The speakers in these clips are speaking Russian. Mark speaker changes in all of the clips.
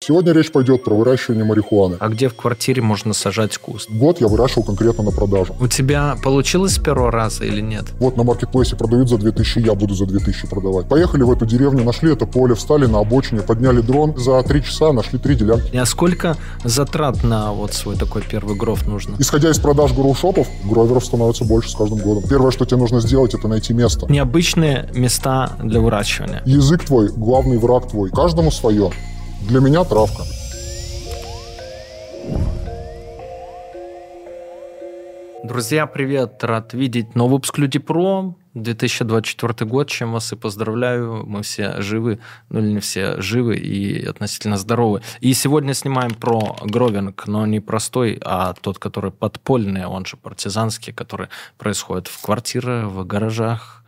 Speaker 1: Сегодня речь пойдет про выращивание марихуаны.
Speaker 2: А где в квартире можно сажать куст?
Speaker 1: Год я выращивал конкретно на продажу.
Speaker 2: У тебя получилось с первого раза или нет?
Speaker 1: Вот на маркетплейсе продают за 2000, я буду за 2000 продавать. Поехали в эту деревню, нашли это поле, встали на обочине, подняли дрон. За 3 часа нашли 3 делянки.
Speaker 2: А сколько затрат на вот свой такой первый гров нужно?
Speaker 1: Исходя из продаж гроушопов, гроверов становится больше с каждым годом. Первое, что тебе нужно сделать, это найти место.
Speaker 2: Необычные места для выращивания.
Speaker 1: Язык твой, главный враг твой. Каждому свое. Для меня травка.
Speaker 2: Друзья, привет! Рад видеть новый выпуск Люди Про. 2024 год, чем вас и поздравляю. Мы все живы, ну или не все живы и относительно здоровы. И сегодня снимаем про гровинг, но не простой, а тот, который подпольный, он же партизанский, который происходит в квартирах, в гаражах,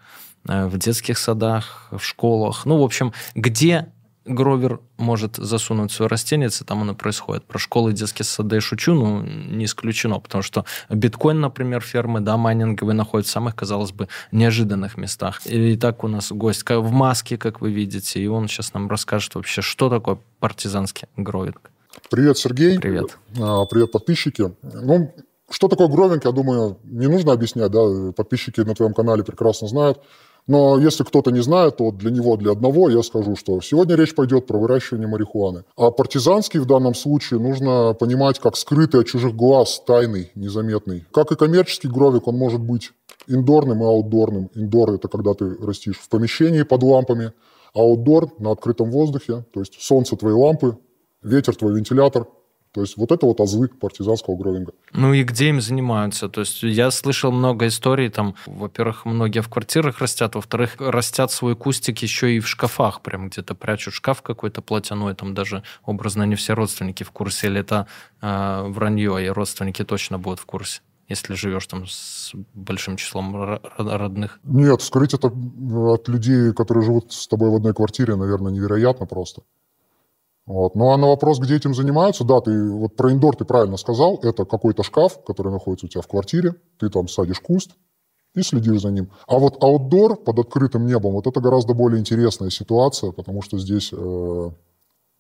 Speaker 2: э, в детских садах, в школах. Ну, в общем, где Гровер может засунуть свое растение, там оно происходит. Про школы детские сады шучу, но не исключено, потому что биткоин, например, фермы, да, майнинговые находятся в самых, казалось бы, неожиданных местах. И так у нас гость в маске, как вы видите, и он сейчас нам расскажет вообще, что такое партизанский гровинг.
Speaker 1: Привет, Сергей.
Speaker 2: Привет.
Speaker 1: А, привет, подписчики. Ну, что такое гровинг, я думаю, не нужно объяснять, да, подписчики на твоем канале прекрасно знают. Но если кто-то не знает, то для него, для одного я скажу, что сегодня речь пойдет про выращивание марихуаны. А партизанский в данном случае нужно понимать как скрытый от чужих глаз, тайный, незаметный. Как и коммерческий гровик, он может быть индорным и аутдорным. Индор – это когда ты растишь в помещении под лампами, аутдор – на открытом воздухе, то есть солнце твои лампы, ветер твой вентилятор – то есть вот это вот азы партизанского гровинга.
Speaker 2: Ну и где им занимаются? То есть я слышал много историй, там, во-первых, многие в квартирах растят, во-вторых, растят свой кустик еще и в шкафах, прям где-то прячут шкаф какой-то платяной, там даже образно не все родственники в курсе, или это э, вранье, и родственники точно будут в курсе если живешь там с большим числом родных?
Speaker 1: Нет, скрыть это от людей, которые живут с тобой в одной квартире, наверное, невероятно просто. Вот. Ну а на вопрос, где этим занимаются, да, ты вот про индор ты правильно сказал, это какой-то шкаф, который находится у тебя в квартире, ты там садишь куст и следишь за ним. А вот аутдор под открытым небом, вот это гораздо более интересная ситуация, потому что здесь э,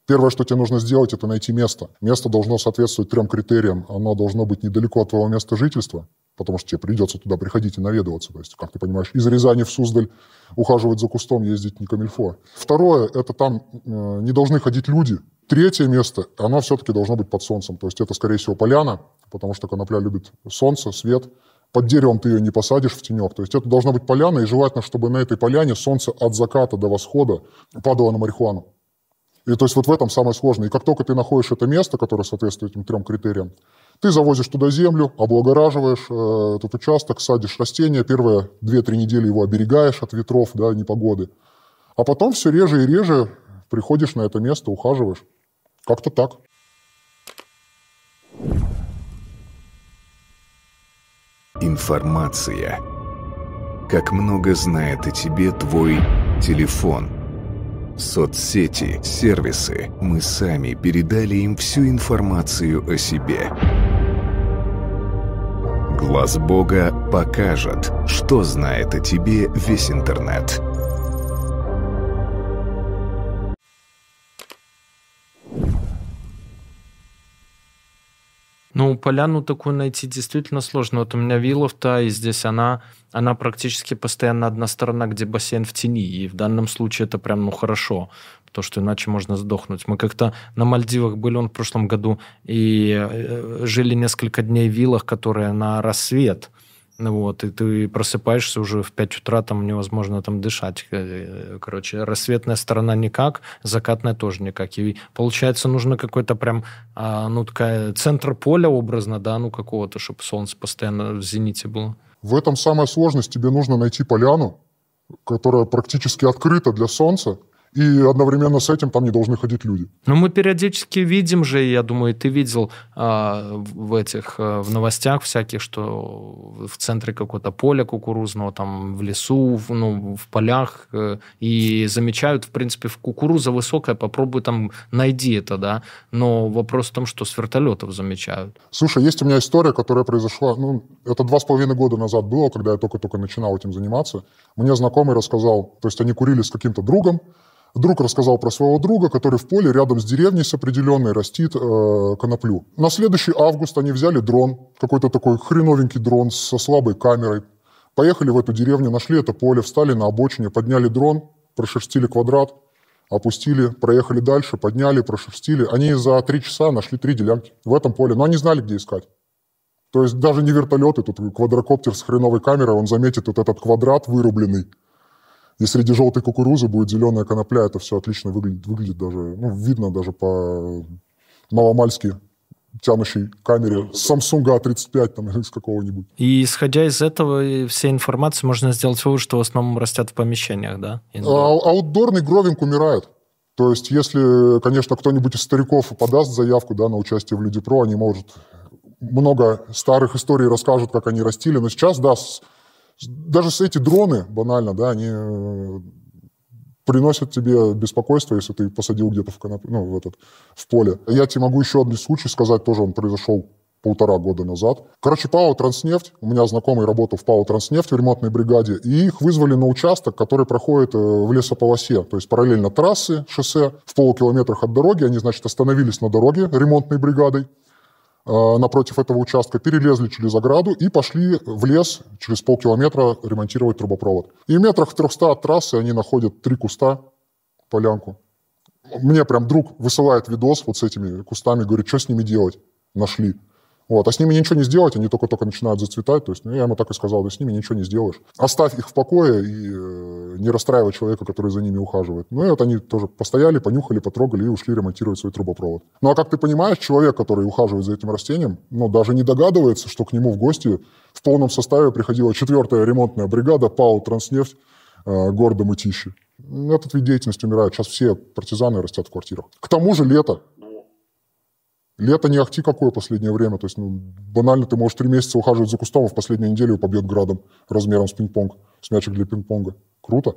Speaker 1: первое, что тебе нужно сделать, это найти место. Место должно соответствовать трем критериям. Оно должно быть недалеко от твоего места жительства, потому что тебе придется туда приходить и наведываться. То есть, как ты понимаешь, из Рязани в Суздаль ухаживать за кустом ездить не камильфо. Второе, это там э, не должны ходить люди. Третье место, оно все-таки должно быть под солнцем. То есть это, скорее всего, поляна, потому что конопля любит солнце, свет. Под деревом ты ее не посадишь в тенек. То есть это должна быть поляна, и желательно, чтобы на этой поляне солнце от заката до восхода падало на марихуану. И то есть вот в этом самое сложное. И как только ты находишь это место, которое соответствует этим трем критериям, ты завозишь туда землю, облагораживаешь э, этот участок, садишь растения, первые 2-3 недели его оберегаешь от ветров, да, непогоды. А потом все реже и реже приходишь на это место, ухаживаешь. Как-то так.
Speaker 3: Информация. Как много знает о тебе твой телефон. Соцсети, сервисы. Мы сами передали им всю информацию о себе. Глаз Бога покажет, что знает о тебе весь интернет.
Speaker 2: Ну, поляну такую найти действительно сложно. Вот у меня виллов-то, и здесь она, она практически постоянно одна сторона, где бассейн в тени. И в данном случае это прям, ну, хорошо потому что иначе можно сдохнуть. Мы как-то на Мальдивах были он в прошлом году и э, жили несколько дней в виллах, которые на рассвет. Вот, и ты просыпаешься уже в 5 утра, там невозможно там дышать. Э, короче, рассветная сторона никак, закатная тоже никак. И получается, нужно какой-то прям, а, ну, такая центр поля образно, да, ну, какого-то, чтобы солнце постоянно в зените было.
Speaker 1: В этом самая сложность. Тебе нужно найти поляну, которая практически открыта для солнца, и одновременно с этим там не должны ходить люди.
Speaker 2: Ну, мы периодически видим же, я думаю, ты видел а, в этих а, в новостях всяких, что в центре какого-то поля кукурузного, там в лесу, в, ну, в полях, э, и замечают, в принципе, в кукуруза высокая, попробуй там найди это, да, но вопрос в том, что с вертолетов замечают.
Speaker 1: Слушай, есть у меня история, которая произошла, ну, это два с половиной года назад было, когда я только-только начинал этим заниматься. Мне знакомый рассказал, то есть они курили с каким-то другом, Друг рассказал про своего друга, который в поле рядом с деревней с определенной растит э, коноплю. На следующий август они взяли дрон, какой-то такой хреновенький дрон со слабой камерой. Поехали в эту деревню, нашли это поле, встали на обочине, подняли дрон, прошерстили квадрат, опустили, проехали дальше, подняли, прошерстили. Они за три часа нашли три делянки в этом поле, но они знали, где искать. То есть даже не вертолеты, тут квадрокоптер с хреновой камерой, он заметит вот этот квадрат вырубленный, и среди желтой кукурузы будет зеленая конопля, это все отлично выглядит, выглядит даже, ну, видно даже по маломальски тянущей камере Samsung A35 там, из какого-нибудь.
Speaker 4: И исходя из этого, всей информации можно сделать вывод, что в основном растят в помещениях, да? А,
Speaker 1: аутдорный гровинг умирает. То есть, если, конечно, кто-нибудь из стариков подаст заявку да, на участие в Люди Про, они, может, много старых историй расскажут, как они растили. Но сейчас, да, с, даже эти дроны, банально, да, они э, приносят тебе беспокойство, если ты посадил где-то в, коноп... ну, в, этот, в поле. Я тебе могу еще один случай сказать, тоже он произошел полтора года назад. Короче, ПАО «Транснефть», у меня знакомый работал в ПАО «Транснефть» в ремонтной бригаде, и их вызвали на участок, который проходит э, в лесополосе, то есть параллельно трассы, шоссе, в полукилометрах от дороги. Они, значит, остановились на дороге ремонтной бригадой. Э, напротив этого участка, перелезли через ограду и пошли в лес через полкилометра ремонтировать трубопровод. И в метрах в 300 от трассы они находят три куста, полянку. Мне прям друг высылает видос вот с этими кустами, говорит, что с ними делать? Нашли. Вот. А с ними ничего не сделать, они только-только начинают зацветать. То есть, ну, я ему так и сказал, да с ними ничего не сделаешь. Оставь их в покое и э, не расстраивай человека, который за ними ухаживает. Ну и вот они тоже постояли, понюхали, потрогали и ушли ремонтировать свой трубопровод. Ну а как ты понимаешь, человек, который ухаживает за этим растением, ну даже не догадывается, что к нему в гости в полном составе приходила четвертая ремонтная бригада ПАО «Транснефть» э, города Мытищи. Этот вид деятельности умирает. Сейчас все партизаны растят в квартирах. К тому же лето. Лето не ахти какое последнее время. То есть, ну, банально ты можешь три месяца ухаживать за кустом, а в последнюю неделю побьет градом размером с пинг-понг, с мячик для пинг-понга. Круто.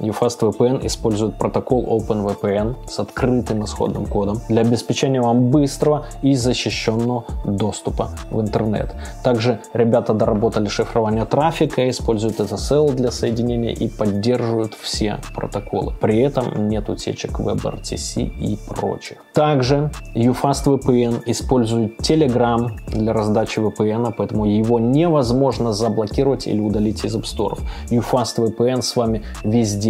Speaker 4: UFast VPN использует протокол OpenVPN с открытым исходным кодом для обеспечения вам быстрого и защищенного доступа в интернет. Также ребята доработали шифрование трафика, используют SSL для соединения и поддерживают все протоколы. При этом нет утечек WebRTC и прочих. Также UFast VPN использует Telegram для раздачи VPN, поэтому его невозможно заблокировать или удалить из App Store. UFast VPN с вами везде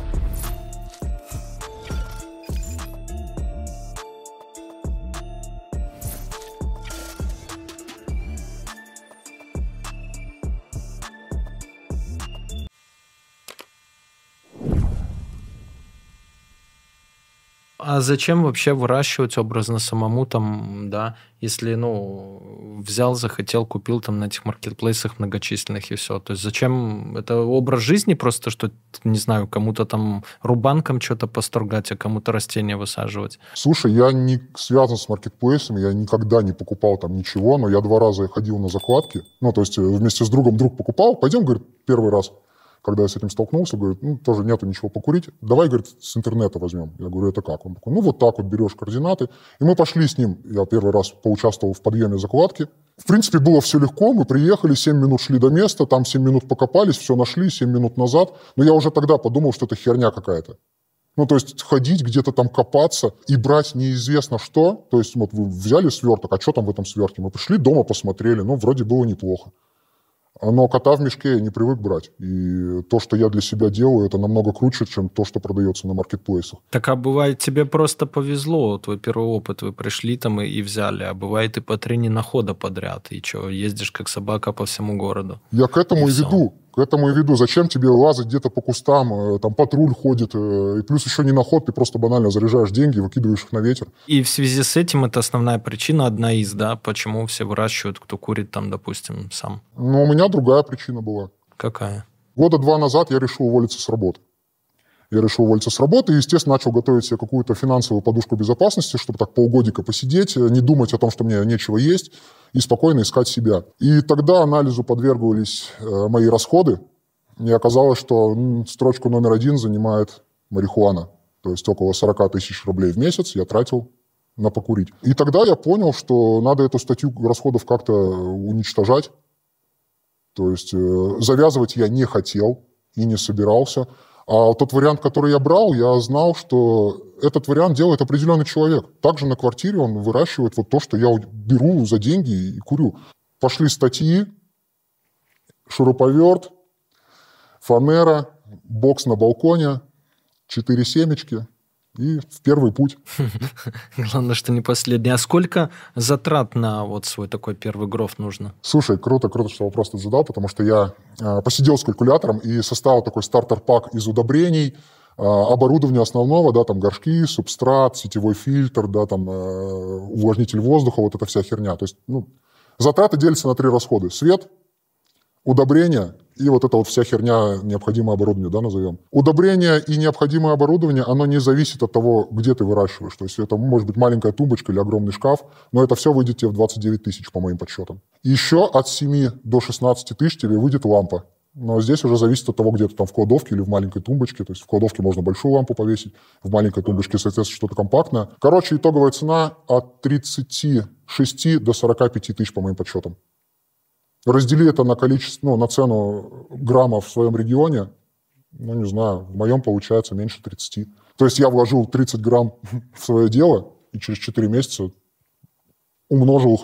Speaker 2: А зачем вообще выращивать образно самому там, да, если, ну, взял, захотел, купил там на этих маркетплейсах многочисленных и все. То есть зачем? Это образ жизни просто, что, не знаю, кому-то там рубанком что-то посторгать, а кому-то растения высаживать.
Speaker 1: Слушай, я не связан с маркетплейсами, я никогда не покупал там ничего, но я два раза ходил на закладки. Ну, то есть э, вместе с другом друг покупал. Пойдем, говорит, первый раз когда я с этим столкнулся, говорит, ну, тоже нету ничего покурить, давай, говорит, с интернета возьмем. Я говорю, это как? Он такой, ну, вот так вот берешь координаты. И мы пошли с ним, я первый раз поучаствовал в подъеме закладки. В принципе, было все легко, мы приехали, 7 минут шли до места, там 7 минут покопались, все нашли, 7 минут назад. Но я уже тогда подумал, что это херня какая-то. Ну, то есть ходить где-то там копаться и брать неизвестно что. То есть вот вы взяли сверток, а что там в этом свертке? Мы пришли дома, посмотрели, ну, вроде было неплохо. Но кота в мешке я не привык брать. И то, что я для себя делаю, это намного круче, чем то, что продается на маркетплейсах.
Speaker 2: Так а бывает, тебе просто повезло, твой первый опыт, вы пришли там и, и взяли, а бывает и по три ненахода подряд, и что, ездишь как собака по всему городу.
Speaker 1: Я к этому и, и веду. К этому и веду. Зачем тебе лазать где-то по кустам, э, там патруль ходит, э, и плюс еще не на ход, ты просто банально заряжаешь деньги, выкидываешь их на ветер.
Speaker 2: И в связи с этим это основная причина, одна из, да, почему все выращивают, кто курит там, допустим, сам.
Speaker 1: Ну, у меня другая причина была.
Speaker 2: Какая?
Speaker 1: Года два назад я решил уволиться с работы. Я решил уволиться с работы и, естественно, начал готовить себе какую-то финансовую подушку безопасности, чтобы так полгодика посидеть, э, не думать о том, что мне нечего есть, и спокойно искать себя. И тогда анализу подвергались э, мои расходы, и оказалось, что строчку номер один занимает марихуана. То есть около 40 тысяч рублей в месяц я тратил на покурить. И тогда я понял, что надо эту статью расходов как-то уничтожать. То есть э, завязывать я не хотел и не собирался. А тот вариант, который я брал, я знал, что этот вариант делает определенный человек. Также на квартире он выращивает вот то, что я беру за деньги и курю. Пошли статьи, шуруповерт, фанера, бокс на балконе, четыре семечки – и в первый путь.
Speaker 2: Главное, что не последний. А сколько затрат на вот свой такой первый гроф нужно?
Speaker 1: Слушай, круто, круто, что вопрос ты задал, потому что я э, посидел с калькулятором и составил такой стартер-пак из удобрений, э, оборудования основного, да, там горшки, субстрат, сетевой фильтр, да, там э, увлажнитель воздуха, вот эта вся херня. То есть, ну, затраты делятся на три расходы. Свет, удобрения и вот эта вот вся херня, необходимое оборудование, да, назовем. Удобрение и необходимое оборудование, оно не зависит от того, где ты выращиваешь. То есть это может быть маленькая тумбочка или огромный шкаф, но это все выйдет тебе в 29 тысяч, по моим подсчетам. Еще от 7 до 16 тысяч тебе выйдет лампа. Но здесь уже зависит от того, где ты там в кладовке или в маленькой тумбочке. То есть в кладовке можно большую лампу повесить, в маленькой тумбочке, соответственно, что-то компактное. Короче, итоговая цена от 36 до 45 тысяч, по моим подсчетам. Раздели это на количество, ну, на цену граммов в своем регионе, ну, не знаю, в моем получается меньше 30. То есть я вложил 30 грамм в свое дело, и через 4 месяца умножил их,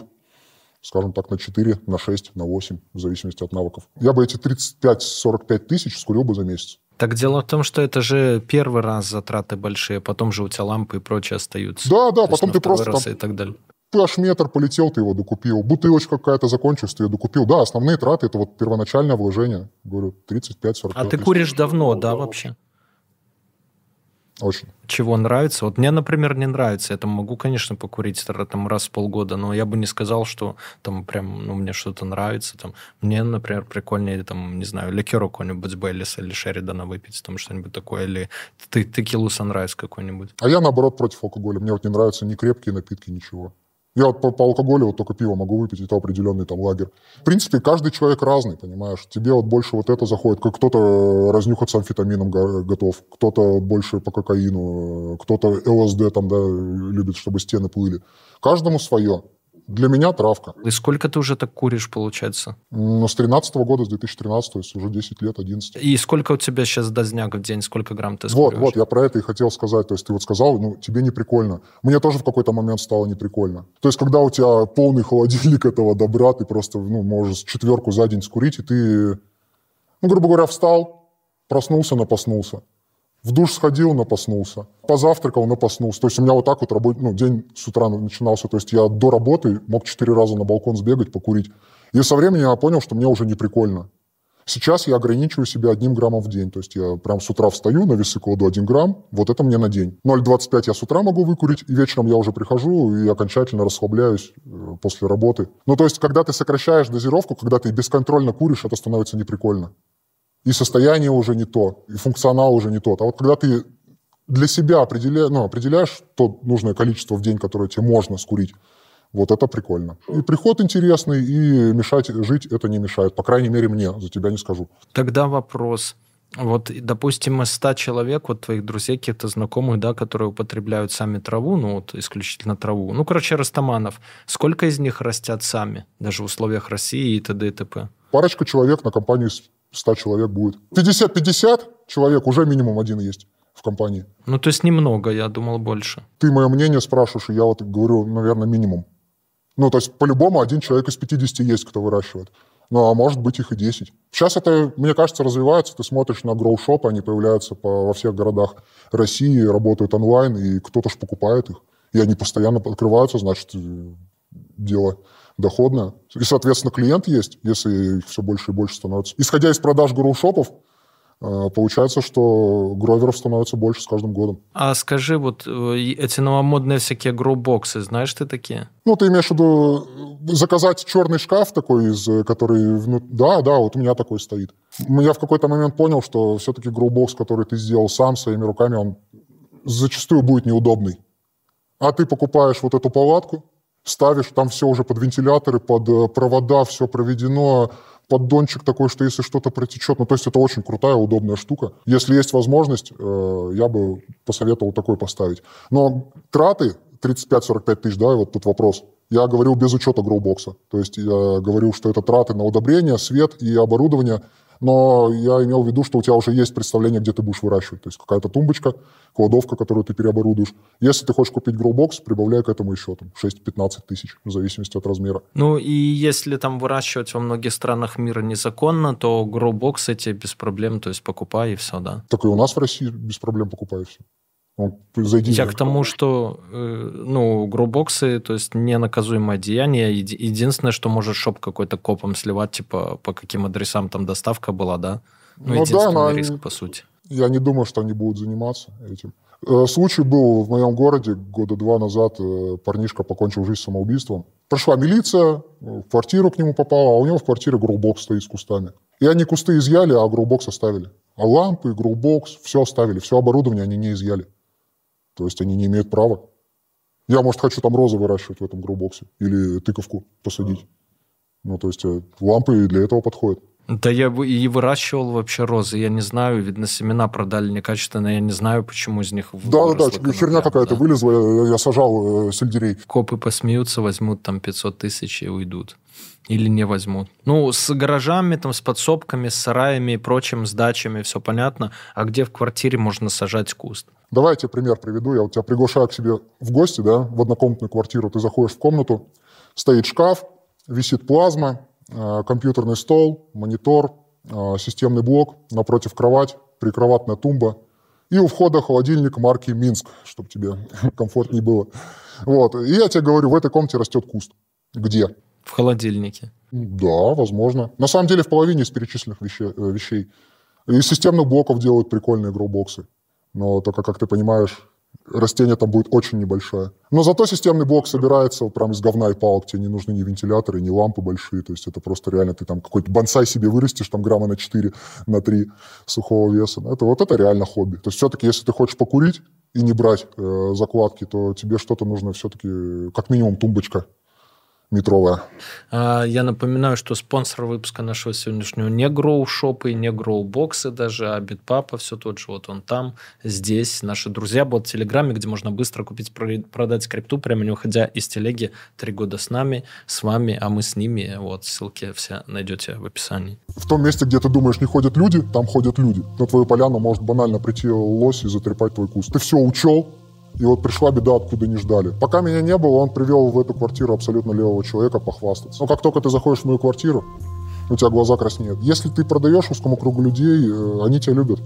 Speaker 1: скажем так, на 4, на 6, на 8, в зависимости от навыков. Я бы эти 35-45 тысяч скурил бы за месяц.
Speaker 2: Так дело в том, что это же первый раз затраты большие, потом же у тебя лампы и прочее остаются.
Speaker 1: Да, да, То потом ты просто
Speaker 2: там, и так далее
Speaker 1: ты аж метр полетел, ты его докупил. Бутылочка какая-то закончилась, ты ее докупил. Да, основные траты – это вот первоначальное вложение. Говорю, 35-40
Speaker 2: А ты куришь давно, да, вообще?
Speaker 1: Очень.
Speaker 2: Чего нравится? Вот мне, например, не нравится. Я там могу, конечно, покурить там, раз в полгода, но я бы не сказал, что там прям, ну, мне что-то нравится. Там. Мне, например, прикольнее, там, не знаю, ликер какой-нибудь Беллиса или Шеридана выпить, там что-нибудь такое, или ты, текилу Санрайз какой-нибудь.
Speaker 1: А я, наоборот, против алкоголя. Мне вот не нравятся ни крепкие напитки, ничего. Я вот по, по алкоголю вот только пиво могу выпить, это определенный там лагерь. В принципе, каждый человек разный, понимаешь. Тебе вот больше вот это заходит. Как кто-то разнюхаться амфетамином готов, кто-то больше по кокаину, кто-то ЛСД там, да, любит, чтобы стены плыли. Каждому свое. Для меня травка.
Speaker 2: И сколько ты уже так куришь, получается?
Speaker 1: Ну, с 13 года, с 2013, то есть уже 10 лет, 11.
Speaker 2: И сколько у тебя сейчас дозняк в день? Сколько грамм ты
Speaker 1: Вот, вот, я про это и хотел сказать. То есть ты вот сказал, ну, тебе не прикольно. Мне тоже в какой-то момент стало не прикольно. То есть когда у тебя полный холодильник этого добра, ты просто, ну, можешь четверку за день скурить, и ты, ну, грубо говоря, встал, проснулся, напоснулся. В душ сходил, напоснулся. Позавтракал, напоснулся. То есть у меня вот так вот работ... ну, день с утра начинался. То есть я до работы мог четыре раза на балкон сбегать, покурить. И со временем я понял, что мне уже не прикольно. Сейчас я ограничиваю себя одним граммом в день. То есть я прям с утра встаю, на весы кладу один грамм, вот это мне на день. 0,25 я с утра могу выкурить, и вечером я уже прихожу и окончательно расслабляюсь э, после работы. Ну, то есть, когда ты сокращаешь дозировку, когда ты бесконтрольно куришь, это становится неприкольно и состояние уже не то, и функционал уже не тот. А вот когда ты для себя определя, ну, определяешь то нужное количество в день, которое тебе можно скурить, вот это прикольно. И приход интересный, и мешать жить это не мешает. По крайней мере, мне, за тебя не скажу.
Speaker 2: Тогда вопрос. Вот, допустим, из 100 человек, вот твоих друзей, каких-то знакомых, да, которые употребляют сами траву, ну, вот исключительно траву, ну, короче, растаманов, сколько из них растят сами, даже в условиях России и т.д. и т.п.?
Speaker 1: Парочка человек на компанию 100 человек будет. 50-50 человек уже минимум один есть в компании.
Speaker 2: Ну, то есть немного, я думал, больше.
Speaker 1: Ты мое мнение спрашиваешь, и я вот говорю, наверное, минимум. Ну, то есть по-любому один человек из 50 есть, кто выращивает. Ну, а может быть их и 10. Сейчас это, мне кажется, развивается. Ты смотришь на гроу-шопы, они появляются по, во всех городах России, работают онлайн, и кто-то ж покупает их. И они постоянно открываются, значит, э, дело доходная. И, соответственно, клиент есть, если их все больше и больше становится. Исходя из продаж грушопов, э, Получается, что гроверов становится больше с каждым годом.
Speaker 2: А скажи, вот э, эти новомодные всякие гроу-боксы, знаешь ты такие?
Speaker 1: Ну, ты имеешь в виду э, заказать черный шкаф такой, из, который... Ну, да, да, вот у меня такой стоит. Я в какой-то момент понял, что все-таки гроу-бокс, который ты сделал сам своими руками, он зачастую будет неудобный. А ты покупаешь вот эту палатку, ставишь, там все уже под вентиляторы, под э, провода, все проведено, поддончик такой, что если что-то протечет, ну, то есть это очень крутая, удобная штука. Если есть возможность, э, я бы посоветовал такой поставить. Но траты 35-45 тысяч, да, вот тут вопрос. Я говорил без учета гроубокса. То есть я говорил, что это траты на удобрение, свет и оборудование – но я имел в виду, что у тебя уже есть представление, где ты будешь выращивать. То есть какая-то тумбочка, кладовка, которую ты переоборудуешь. Если ты хочешь купить гроубокс, прибавляй к этому еще там, 6-15 тысяч, в зависимости от размера.
Speaker 2: Ну и если там выращивать во многих странах мира незаконно, то гроубокс эти без проблем, то есть покупай и все, да.
Speaker 1: Так и у нас в России без проблем покупай все.
Speaker 2: Зайди. Я к тому, что э, ну, грубоксы, то есть ненаказуемое деяние. Единственное, что может шоп какой-то копом сливать, типа по каким адресам там доставка была, да? Ну, ну единственный да, риск, они, по сути.
Speaker 1: Я не думаю, что они будут заниматься этим. Э, случай был в моем городе года два назад. Э, парнишка покончил жизнь самоубийством. Прошла милиция, в квартиру к нему попала, а у него в квартире грубокс стоит с кустами. И они кусты изъяли, а грубокс оставили. А лампы, грубокс, все оставили, все оборудование они не изъяли. То есть они не имеют права. Я, может, хочу там розы выращивать в этом грубоксе или тыковку посадить. Ну, то есть э, лампы и для этого подходят.
Speaker 2: Да я и выращивал вообще розы, я не знаю, видно, семена продали некачественно, я не знаю, почему из них
Speaker 1: Да, да, да, херня какая-то да. вылезла, я, я сажал э, сельдерей.
Speaker 2: Копы посмеются, возьмут там 500 тысяч и уйдут. Или не возьмут. Ну, с гаражами, там, с подсобками, с сараями и прочим, с дачами, все понятно. А где в квартире можно сажать куст?
Speaker 1: Давай я тебе пример приведу. Я вот тебя приглашаю к себе в гости, да, в однокомнатную квартиру. Ты заходишь в комнату, стоит шкаф, висит плазма, э, компьютерный стол, монитор, э, системный блок, напротив кровать, прикроватная тумба. И у входа холодильник марки Минск, чтобы тебе комфортнее было. Вот. И я тебе говорю, в этой комнате растет куст. Где?
Speaker 2: В холодильнике.
Speaker 1: Да, возможно. На самом деле в половине из перечисленных вещей. Э, вещей. Из системных блоков делают прикольные гроубоксы. Но только, как ты понимаешь, растение там будет очень небольшое. Но зато системный блок собирается прям из говна и палок. Тебе не нужны ни вентиляторы, ни лампы большие. То есть это просто реально ты там какой-то бонсай себе вырастешь, там грамма на 4, на 3 сухого веса. Это, вот это реально хобби. То есть все-таки, если ты хочешь покурить и не брать э, закладки, то тебе что-то нужно все-таки, как минимум, тумбочка метровая.
Speaker 2: А, я напоминаю, что спонсор выпуска нашего сегодняшнего не гроу-шопы, не гроу-боксы даже, а Битпапа все тот же. Вот он там, здесь. Наши друзья будут в Телеграме, где можно быстро купить, продать скрипту, прямо не уходя из телеги. Три года с нами, с вами, а мы с ними. Вот, ссылки все найдете в описании.
Speaker 1: В том месте, где ты думаешь, не ходят люди, там ходят люди. На твою поляну может банально прийти лось и затрепать твой куст. Ты все учел, и вот пришла беда, откуда не ждали. Пока меня не было, он привел в эту квартиру абсолютно левого человека похвастаться. Но как только ты заходишь в мою квартиру, у тебя глаза краснеют. Если ты продаешь узкому кругу людей, э, они тебя любят.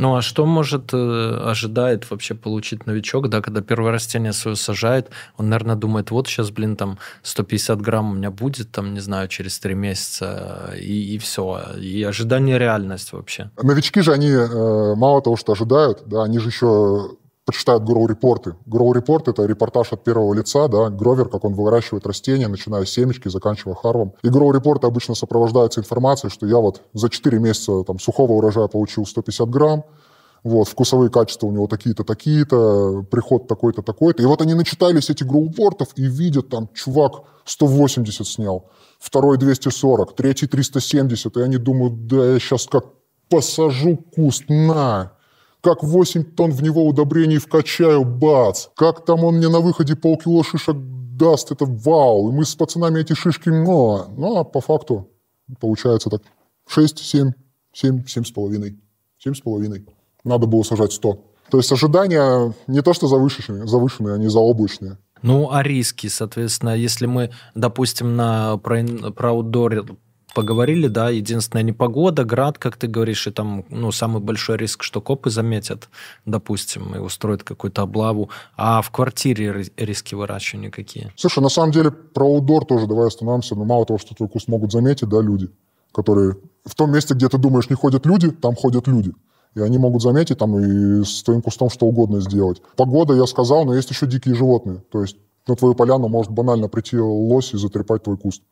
Speaker 2: Ну а что может э, ожидает вообще получить новичок, да, когда первое растение свое сажает, он, наверное, думает, вот сейчас, блин, там 150 грамм у меня будет, там, не знаю, через три месяца, и, и все. И ожидание реальность вообще.
Speaker 1: Новички же, они э, мало того, что ожидают, да, они же еще почитают Grow-репорты. Grow-репорт – это репортаж от первого лица, да, Гровер, как он выращивает растения, начиная с семечки, заканчивая харвом. И Grow-репорты обычно сопровождаются информацией, что я вот за 4 месяца там, сухого урожая получил 150 грамм, вот, вкусовые качества у него такие-то, такие-то, приход такой-то, такой-то. И вот они начитались эти гроупортов и видят, там, чувак 180 снял, второй 240, третий 370, и они думают, да, я сейчас как посажу куст, на, как 8 тонн в него удобрений вкачаю, бац! Как там он мне на выходе полкило шишек даст, это вау! И мы с пацанами эти шишки, но... Ну, по факту получается так 6, 7, 7, 7 с половиной. 7 с половиной. Надо было сажать 100. То есть ожидания не то что завышенные, завышенные они заоблачные.
Speaker 2: Ну, а риски, соответственно, если мы, допустим, на про, про аутдор поговорили, да, единственная непогода, град, как ты говоришь, и там, ну, самый большой риск, что копы заметят, допустим, и устроят какую-то облаву, а в квартире риски выращивания какие?
Speaker 1: Слушай, на самом деле про аудор тоже давай остановимся, но мало того, что твой куст могут заметить, да, люди, которые в том месте, где ты думаешь, не ходят люди, там ходят люди. И они могут заметить там и с твоим кустом что угодно сделать. Погода, я сказал, но есть еще дикие животные. То есть на твою поляну может банально прийти лось и затрепать твой куст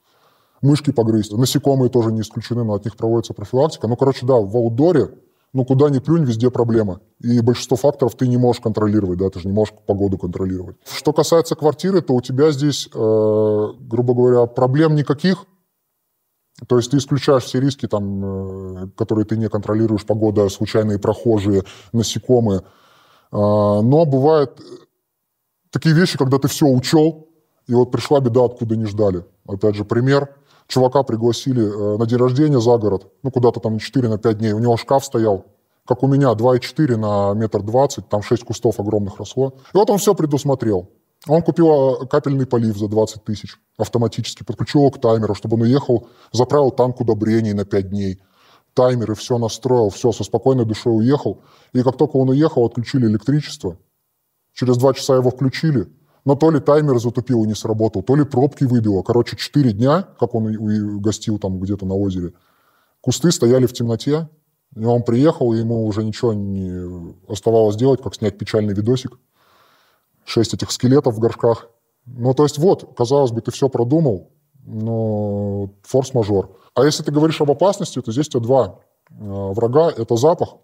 Speaker 1: мышки погрызть. Насекомые тоже не исключены, но от них проводится профилактика. Ну, короче, да, в аутдоре, ну, куда ни плюнь, везде проблема. И большинство факторов ты не можешь контролировать, да, ты же не можешь погоду контролировать. Что касается квартиры, то у тебя здесь, э, грубо говоря, проблем никаких. То есть ты исключаешь все риски, там, э, которые ты не контролируешь, погода, случайные прохожие, насекомые. Э, но бывают такие вещи, когда ты все учел, и вот пришла беда, откуда не ждали. Опять же, пример – чувака пригласили э, на день рождения за город, ну, куда-то там 4 на 5 дней. У него шкаф стоял, как у меня, 2,4 на метр двадцать, там 6 кустов огромных росло. И вот он все предусмотрел. Он купил э, капельный полив за 20 тысяч автоматически, подключил его к таймеру, чтобы он уехал, заправил танк удобрений на 5 дней. Таймеры, все настроил, все, со спокойной душой уехал. И как только он уехал, отключили электричество. Через два часа его включили, но то ли таймер затупил и не сработал, то ли пробки выбило. Короче, четыре дня, как он гостил там где-то на озере, кусты стояли в темноте, и он приехал, и ему уже ничего не оставалось делать, как снять печальный видосик. Шесть этих скелетов в горшках. Ну, то есть вот, казалось бы, ты все продумал, но форс-мажор. А если ты говоришь об опасности, то здесь у тебя два э, врага. Это запах,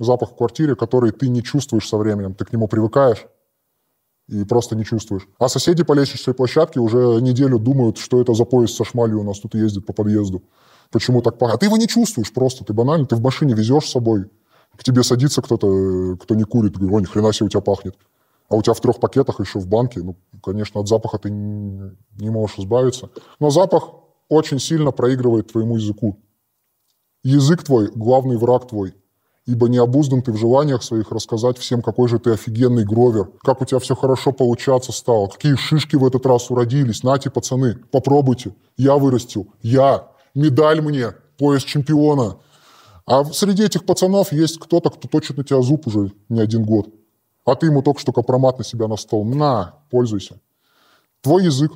Speaker 1: запах в квартире, который ты не чувствуешь со временем, ты к нему привыкаешь и просто не чувствуешь. А соседи по лестничной площадке уже неделю думают, что это за поезд со шмалью у нас тут ездит по подъезду. Почему так пахнет? А ты его не чувствуешь просто, ты банально, ты в машине везешь с собой. К тебе садится кто-то, кто не курит, говорю, о, ни хрена себе у тебя пахнет. А у тебя в трех пакетах еще в банке, ну, конечно, от запаха ты не можешь избавиться. Но запах очень сильно проигрывает твоему языку. Язык твой – главный враг твой ибо не обуздан ты в желаниях своих рассказать всем, какой же ты офигенный гровер, как у тебя все хорошо получаться стало, какие шишки в этот раз уродились. Нате, пацаны, попробуйте. Я вырастил. Я. Медаль мне. Пояс чемпиона. А среди этих пацанов есть кто-то, кто точит на тебя зуб уже не один год. А ты ему только что компромат на себя на стол. На, пользуйся. Твой язык.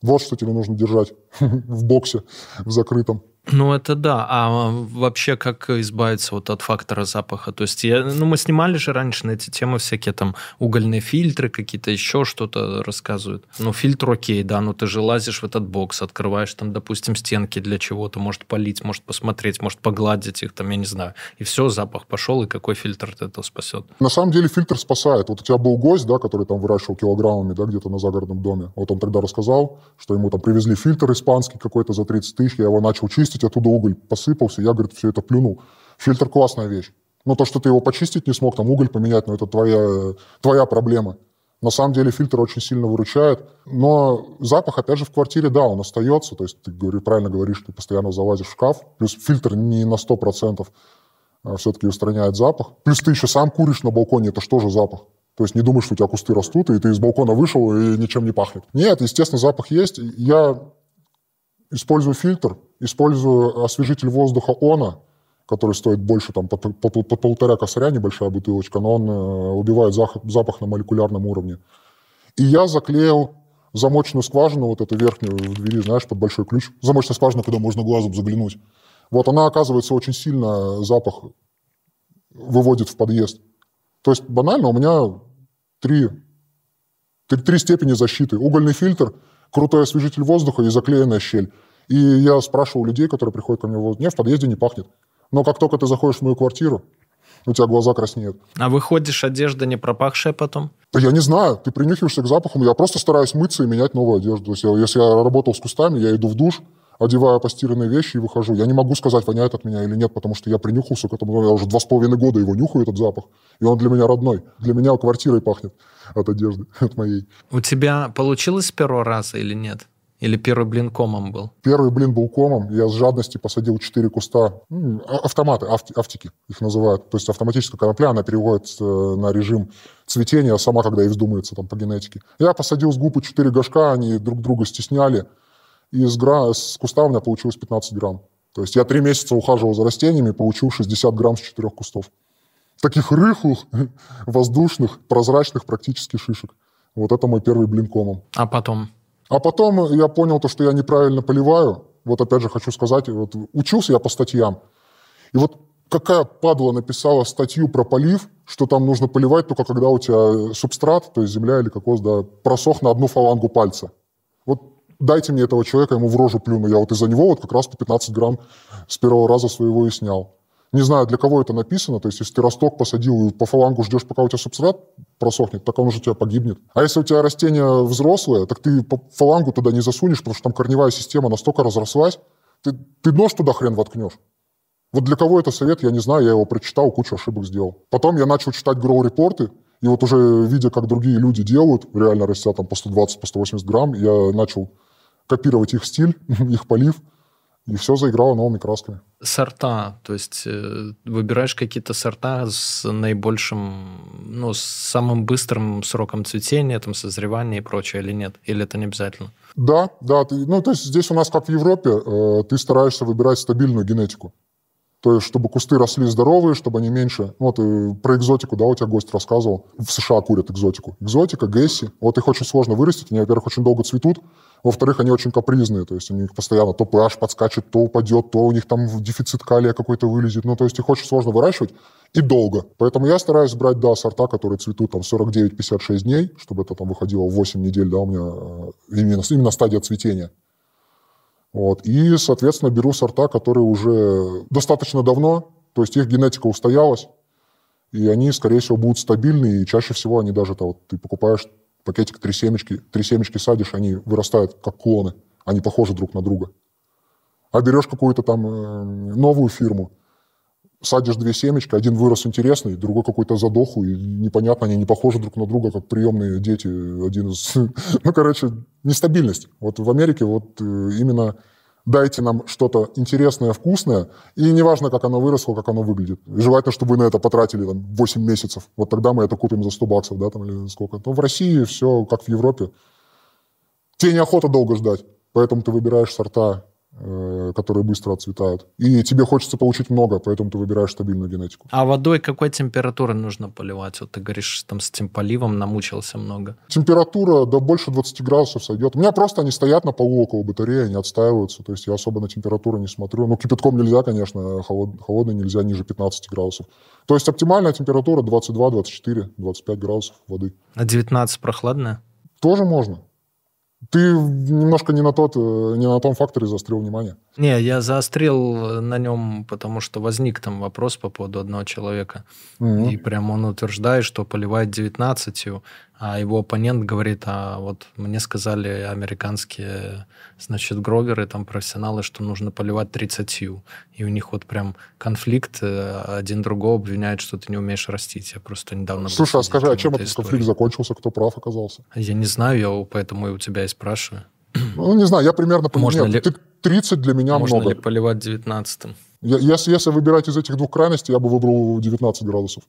Speaker 1: Вот что тебе нужно держать в боксе, в закрытом.
Speaker 2: Ну, это да. А вообще, как избавиться вот от фактора запаха? То есть, я, ну, мы снимали же раньше на эти темы всякие там угольные фильтры, какие-то еще что-то рассказывают. Ну, фильтр окей, да, но ты же лазишь в этот бокс, открываешь там, допустим, стенки для чего-то, может полить, может посмотреть, может погладить их, там, я не знаю. И все, запах пошел, и какой фильтр от этого спасет?
Speaker 1: На самом деле фильтр спасает. Вот у тебя был гость, да, который там выращивал килограммами, да, где-то на загородном доме. Вот он тогда рассказал, что ему там привезли фильтр испанский какой-то за 30 тысяч, я его начал чистить, почистить, оттуда уголь посыпался, я, говорит, все это плюнул. Фильтр классная вещь. Но то, что ты его почистить не смог, там уголь поменять, ну это твоя, твоя проблема. На самом деле фильтр очень сильно выручает. Но запах, опять же, в квартире, да, он остается. То есть ты говорю, правильно говоришь, ты постоянно залазишь в шкаф. Плюс фильтр не на 100% а, все-таки устраняет запах. Плюс ты еще сам куришь на балконе, это что же запах? То есть не думаешь, что у тебя кусты растут, и ты из балкона вышел, и ничем не пахнет. Нет, естественно, запах есть. Я использую фильтр, использую освежитель воздуха ОНА, который стоит больше, там, по, по, по, по полтора косаря, небольшая бутылочка, но он э, убивает запах, запах на молекулярном уровне. И я заклеил замочную скважину, вот эту верхнюю в двери, знаешь, под большой ключ. Замочная скважина, куда можно глазом заглянуть. Вот она, оказывается, очень сильно запах выводит в подъезд. То есть банально у меня три, три, три степени защиты. Угольный фильтр, крутой освежитель воздуха и заклеенная щель. И я спрашивал людей, которые приходят ко мне, вот, не, в подъезде не пахнет. Но как только ты заходишь в мою квартиру, у тебя глаза краснеют.
Speaker 2: А выходишь, одежда не пропахшая потом?
Speaker 1: Да я не знаю, ты принюхиваешься к запахам. Я просто стараюсь мыться и менять новую одежду. То есть я, если я работал с кустами, я иду в душ, одеваю постиранные вещи и выхожу. Я не могу сказать, воняет от меня или нет, потому что я принюхался к этому. Я уже два с половиной года его нюхаю, этот запах. И он для меня родной. Для меня квартирой пахнет от одежды, от моей.
Speaker 2: У тебя получилось с первого раза или нет? Или первый блин комом был?
Speaker 1: Первый блин был комом. Я с жадности посадил четыре куста. А, автоматы, авти, автики их называют. То есть автоматическая конопля, она переводит э, на режим цветения сама, когда ей вздумается там, по генетике. Я посадил с губы четыре горшка, они друг друга стесняли. И с, гра... с куста у меня получилось 15 грамм. То есть я три месяца ухаживал за растениями, получил 60 грамм с четырех кустов. Таких рыхлых, воздушных, прозрачных практически шишек. Вот это мой первый блин комом.
Speaker 2: А потом?
Speaker 1: А потом я понял то, что я неправильно поливаю. Вот опять же хочу сказать, вот учился я по статьям. И вот какая падла написала статью про полив, что там нужно поливать только когда у тебя субстрат, то есть земля или кокос, да, просох на одну фалангу пальца. Дайте мне этого человека, ему в рожу плюну. Я вот из-за него вот как раз по 15 грамм с первого раза своего и снял. Не знаю, для кого это написано. То есть, если ты росток посадил и по фалангу ждешь, пока у тебя субстрат просохнет, так он уже у тебя погибнет. А если у тебя растение взрослое, так ты по фалангу туда не засунешь, потому что там корневая система настолько разрослась, ты, ты нож туда хрен воткнешь. Вот для кого это совет, я не знаю, я его прочитал, кучу ошибок сделал. Потом я начал читать гроу-репорты, и вот уже видя, как другие люди делают, реально растят там по 120, по 180 грамм, я начал копировать их стиль, их полив, и все заиграло новыми красками.
Speaker 2: Сорта, то есть э, выбираешь какие-то сорта с наибольшим, ну, с самым быстрым сроком цветения, там, созревания и прочее, или нет? Или это не обязательно?
Speaker 1: Да, да. Ты, ну, то есть здесь у нас, как в Европе, э, ты стараешься выбирать стабильную генетику. То есть, чтобы кусты росли здоровые, чтобы они меньше... Ну, вот и про экзотику, да, у тебя гость рассказывал. В США курят экзотику. Экзотика, Гесси. Вот их очень сложно вырастить. Они, во-первых, очень долго цветут. Во-вторых, они очень капризные. То есть, у них постоянно то pH подскачет, то упадет, то у них там дефицит калия какой-то вылезет. Ну, то есть, их очень сложно выращивать и долго. Поэтому я стараюсь брать, да, сорта, которые цветут там 49-56 дней, чтобы это там выходило в 8 недель, да, у меня э, именно, именно стадия цветения. Вот. И, соответственно, беру сорта, которые уже достаточно давно, то есть их генетика устоялась, и они, скорее всего, будут стабильны, и чаще всего они даже, вот, ты покупаешь пакетик три семечки, три семечки садишь, они вырастают как клоны, они похожи друг на друга. А берешь какую-то там э, новую фирму, садишь две семечки, один вырос интересный, другой какой-то задоху, и непонятно, они не похожи друг на друга, как приемные дети. Один из... Ну, короче, нестабильность. Вот в Америке вот э, именно дайте нам что-то интересное, вкусное, и неважно, как оно выросло, как оно выглядит. И желательно, чтобы вы на это потратили там, 8 месяцев. Вот тогда мы это купим за 100 баксов, да, там, или сколько. Но в России все как в Европе. Тебе неохота долго ждать, поэтому ты выбираешь сорта которые быстро отцветают. И тебе хочется получить много, поэтому ты выбираешь стабильную генетику.
Speaker 2: А водой какой температуры нужно поливать? Вот ты говоришь, там с этим поливом намучился много.
Speaker 1: Температура до больше 20 градусов сойдет. У меня просто они стоят на полу около батареи, они отстаиваются, то есть я особо на температуру не смотрю. Ну, кипятком нельзя, конечно, холод, холодный нельзя ниже 15 градусов. То есть оптимальная температура 22, 24, 25 градусов воды.
Speaker 2: А 19 прохладная?
Speaker 1: Тоже можно. Ты немножко не на, тот, э, не на том факторе заострил внимание.
Speaker 2: Не, я заострил на нем, потому что возник там вопрос по поводу одного человека. Mm-hmm. И прям он утверждает, что поливает 19, а его оппонент говорит, а вот мне сказали американские, значит, гроверы, там, профессионалы, что нужно поливать 30. И у них вот прям конфликт, э, один другого обвиняет, что ты не умеешь растить. Я просто недавно...
Speaker 1: Слушай, а скажи, а чем этот истории. конфликт закончился? Кто прав оказался?
Speaker 2: Я не знаю, я поэтому и у тебя и спрашиваю.
Speaker 1: Ну, не знаю, я примерно понимаю. Можно ли... 30 для меня
Speaker 2: Можно
Speaker 1: много.
Speaker 2: ли поливать 19
Speaker 1: я, если, если выбирать из этих двух крайностей, я бы выбрал 19 градусов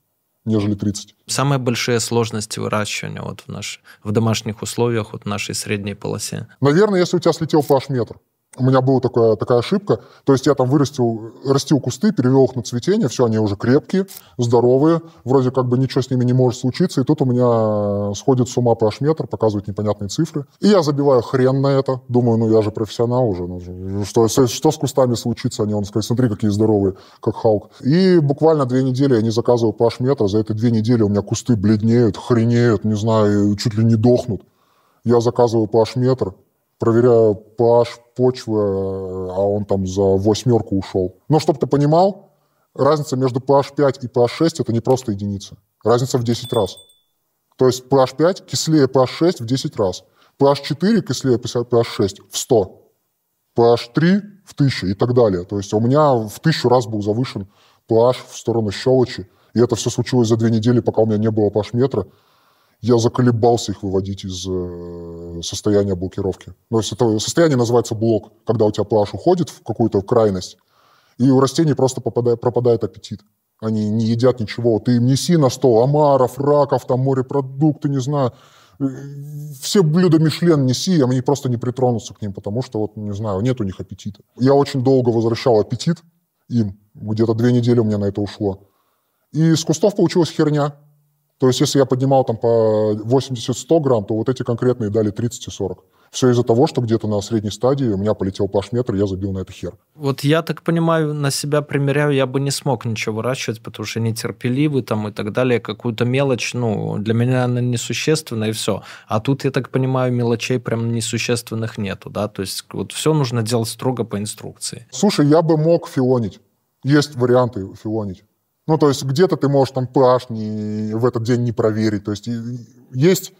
Speaker 1: нежели 30.
Speaker 2: Самые большие сложности выращивания вот в, наш, в домашних условиях, вот в нашей средней полосе?
Speaker 1: Наверное, если у тебя слетел pH-метр у меня была такая, такая ошибка. То есть я там вырастил, растил кусты, перевел их на цветение, все, они уже крепкие, здоровые, вроде как бы ничего с ними не может случиться, и тут у меня сходит с ума pH-метр, показывает непонятные цифры. И я забиваю хрен на это, думаю, ну я же профессионал уже, ну, что, что с кустами случится, они, он сказать, смотри, какие здоровые, как Халк. И буквально две недели я не заказываю pH-метр, за эти две недели у меня кусты бледнеют, хренеют, не знаю, чуть ли не дохнут. Я заказываю pH-метр, проверяю pH почвы, а он там за восьмерку ушел. Но чтобы ты понимал, разница между pH 5 и pH 6 это не просто единица. Разница в 10 раз. То есть pH 5 кислее pH 6 в 10 раз. pH 4 кислее pH 6 в 100. pH 3 в 1000 и так далее. То есть у меня в 1000 раз был завышен pH в сторону щелочи. И это все случилось за две недели, пока у меня не было pH-метра я заколебался их выводить из э, состояния блокировки. То есть это состояние называется блок, когда у тебя pH уходит в какую-то крайность, и у растений просто попадает, пропадает аппетит. Они не едят ничего. Ты им неси на стол омаров, раков, там морепродукты, не знаю. Э, все блюда Мишлен неси, они просто не притронутся к ним, потому что, вот, не знаю, нет у них аппетита. Я очень долго возвращал аппетит им. Где-то две недели у меня на это ушло. И с кустов получилась херня. То есть, если я поднимал там по 80-100 грамм, то вот эти конкретные дали 30 и 40. Все из-за того, что где-то на средней стадии у меня полетел паш-метр, я забил на это хер.
Speaker 2: Вот я так понимаю, на себя примеряю, я бы не смог ничего выращивать, потому что нетерпеливый там и так далее. Какую-то мелочь, ну, для меня она несущественна, и все. А тут, я так понимаю, мелочей прям несущественных нету, да? То есть вот все нужно делать строго по инструкции.
Speaker 1: Слушай, я бы мог филонить. Есть варианты филонить. Ну, то есть где-то ты можешь там pH не, в этот день не проверить. То есть есть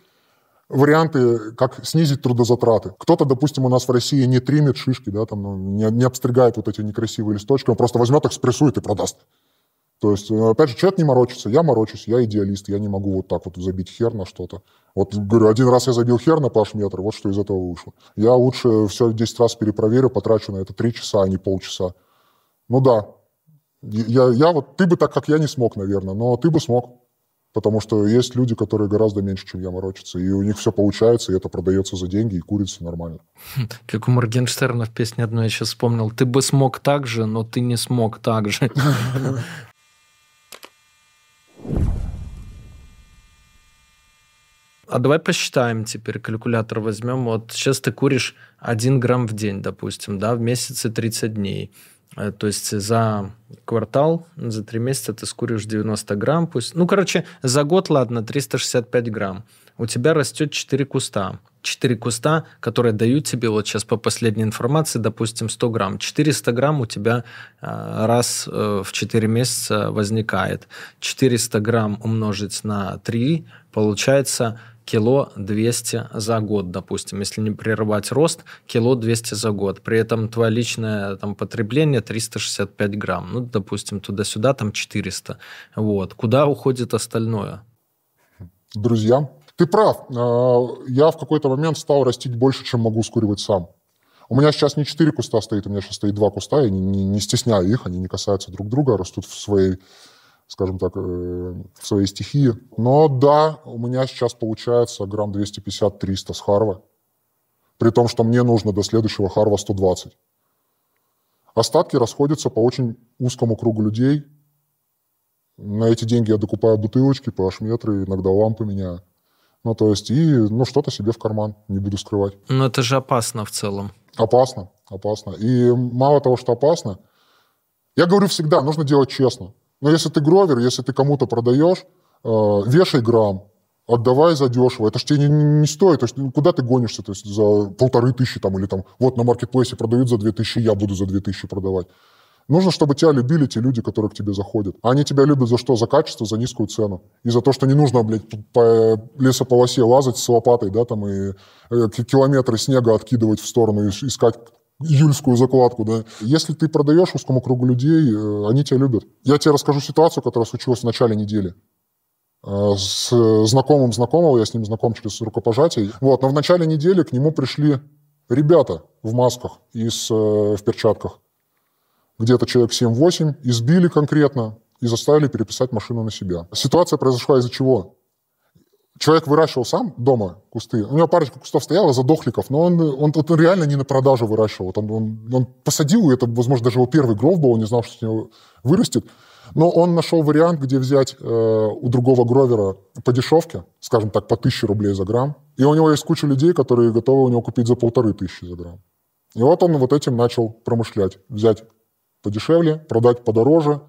Speaker 1: варианты, как снизить трудозатраты. Кто-то, допустим, у нас в России не тримит шишки, да, там, ну, не, не обстригает вот эти некрасивые листочки, он просто возьмет их, спрессует и продаст. То есть, э, опять же, человек не морочится, я морочусь, я идеалист, я не могу вот так вот забить хер на что-то. Вот, говорю, один раз я забил хер на pH метр, вот что из этого вышло. Я лучше все 10 раз перепроверю, потрачу на это 3 часа, а не полчаса. Ну да, я, я вот, ты бы так, как я, не смог, наверное, но ты бы смог. Потому что есть люди, которые гораздо меньше, чем я, морочатся. И у них все получается, и это продается за деньги, и курица нормально.
Speaker 2: Как у Моргенштерна в песне одной я сейчас вспомнил. Ты бы смог так же, но ты не смог так же. А давай посчитаем теперь, калькулятор возьмем. Вот сейчас ты куришь 1 грамм в день, допустим, да, в месяце 30 дней. Э, то есть за квартал, за три месяца ты скуришь 90 грамм. Пусть... Ну, короче, за год, ладно, 365 грамм. У тебя растет 4 куста. 4 куста, которые дают тебе, вот сейчас по последней информации, допустим, 100 грамм. 400 грамм у тебя э, раз э, в 4 месяца возникает. 400 грамм умножить на 3, получается кило 200 за год, допустим, если не прерывать рост, кило 200 за год. При этом твое личное там, потребление 365 грамм, ну, допустим, туда-сюда там 400. Вот. Куда уходит остальное?
Speaker 1: Друзья, ты прав. А, я в какой-то момент стал растить больше, чем могу скуривать сам. У меня сейчас не 4 куста стоит, у меня сейчас стоит 2 куста, я не, не, не стесняю их, они не касаются друг друга, растут в своей скажем так, э, в своей стихии. Но да, у меня сейчас получается грамм 250-300 с Харва, при том, что мне нужно до следующего Харва 120. Остатки расходятся по очень узкому кругу людей. На эти деньги я докупаю бутылочки, pH-метры, иногда лампы меняю. Ну, то есть, и, ну, что-то себе в карман, не буду скрывать.
Speaker 2: Но это же опасно в целом.
Speaker 1: Опасно, опасно. И мало того, что опасно, я говорю всегда, нужно делать честно. Но если ты гровер, если ты кому-то продаешь, э, вешай грамм, отдавай за дешево. Это ж тебе не, не стоит. То есть, ну, куда ты гонишься? То есть за полторы тысячи там, или там, вот на маркетплейсе продают за две тысячи, я буду за две тысячи продавать. Нужно, чтобы тебя любили те люди, которые к тебе заходят. А они тебя любят за что? За качество, за низкую цену. И за то, что не нужно, блядь, по лесополосе лазать с лопатой, да, там, и э, километры снега откидывать в сторону, и искать июльскую закладку, да. Если ты продаешь узкому кругу людей, э, они тебя любят. Я тебе расскажу ситуацию, которая случилась в начале недели. Э, с знакомым знакомого, я с ним знаком через рукопожатие. Вот, но в начале недели к нему пришли ребята в масках и с, в перчатках где-то человек 7-8, избили конкретно и заставили переписать машину на себя. Ситуация произошла из-за чего? Человек выращивал сам дома кусты. У него парочка кустов стояла, задохликов, но он, он, он реально не на продажу выращивал. Он, он, он посадил, это, возможно, даже его первый гров был, он не знал, что с него вырастет. Но он нашел вариант, где взять э, у другого гровера по дешевке, скажем так, по тысяче рублей за грамм. И у него есть куча людей, которые готовы у него купить за полторы тысячи за грамм. И вот он вот этим начал промышлять. Взять подешевле, продать подороже,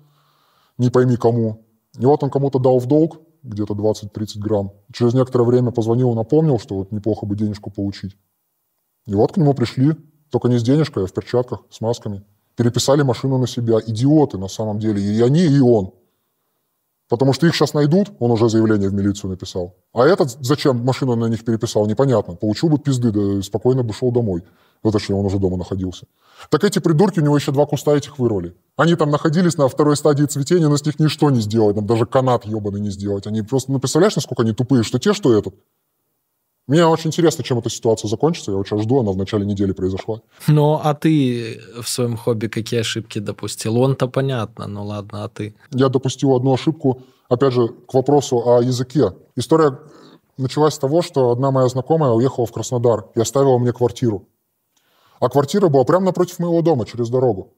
Speaker 1: не пойми кому. И вот он кому-то дал в долг где-то 20-30 грамм. Через некоторое время позвонил, напомнил, что вот неплохо бы денежку получить. И вот к нему пришли, только не с денежкой, а в перчатках, с масками. Переписали машину на себя. Идиоты на самом деле. И они, и он. Потому что их сейчас найдут, он уже заявление в милицию написал. А этот зачем машину на них переписал, непонятно. Получил бы пизды, да спокойно бы шел домой. Ну, точнее, он уже дома находился. Так эти придурки, у него еще два куста этих вырвали. Они там находились на второй стадии цветения, но с них ничто не сделать, там даже канат ебаный не сделать. Они просто, ну, представляешь, насколько они тупые, что те, что этот. Мне очень интересно, чем эта ситуация закончится. Я очень жду, она в начале недели произошла.
Speaker 2: Ну, а ты в своем хобби какие ошибки допустил? Он-то понятно, ну ладно, а ты?
Speaker 1: Я допустил одну ошибку, опять же, к вопросу о языке. История началась с того, что одна моя знакомая уехала в Краснодар и оставила мне квартиру. А квартира была прямо напротив моего дома, через дорогу.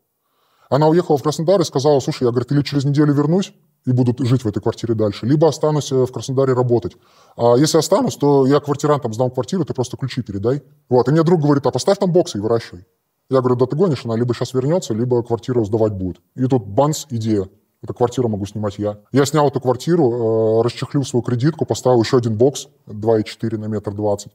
Speaker 1: Она уехала в Краснодар и сказала, слушай, я, говорит, или через неделю вернусь и буду жить в этой квартире дальше, либо останусь э, в Краснодаре работать. А если останусь, то я квартирантам сдам квартиру, ты просто ключи передай. Вот. И мне друг говорит, а поставь там боксы и выращивай. Я говорю, да ты гонишь, она либо сейчас вернется, либо квартиру сдавать будет. И тут банс, идея. Эту квартиру могу снимать я. Я снял эту квартиру, э, расчехлил свою кредитку, поставил еще один бокс 2,4 на метр двадцать.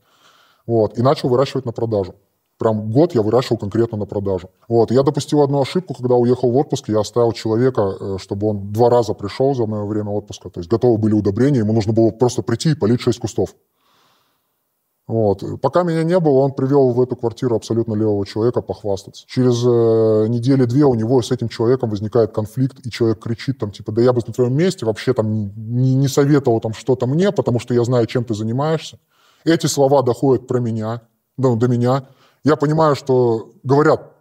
Speaker 1: Вот, и начал выращивать на продажу. Прям год я выращивал конкретно на продажу. Вот. Я допустил одну ошибку, когда уехал в отпуск, я оставил человека, э, чтобы он два раза пришел за мое время отпуска. То есть готовы были удобрения, ему нужно было просто прийти и полить 6 кустов. Вот. Пока меня не было, он привел в эту квартиру абсолютно левого человека похвастаться. Через э, недели-две у него с этим человеком возникает конфликт, и человек кричит там, типа, да я бы на твоем месте вообще там не, не советовал там что-то мне, потому что я знаю, чем ты занимаешься. Эти слова доходят про меня, ну, до меня я понимаю, что говорят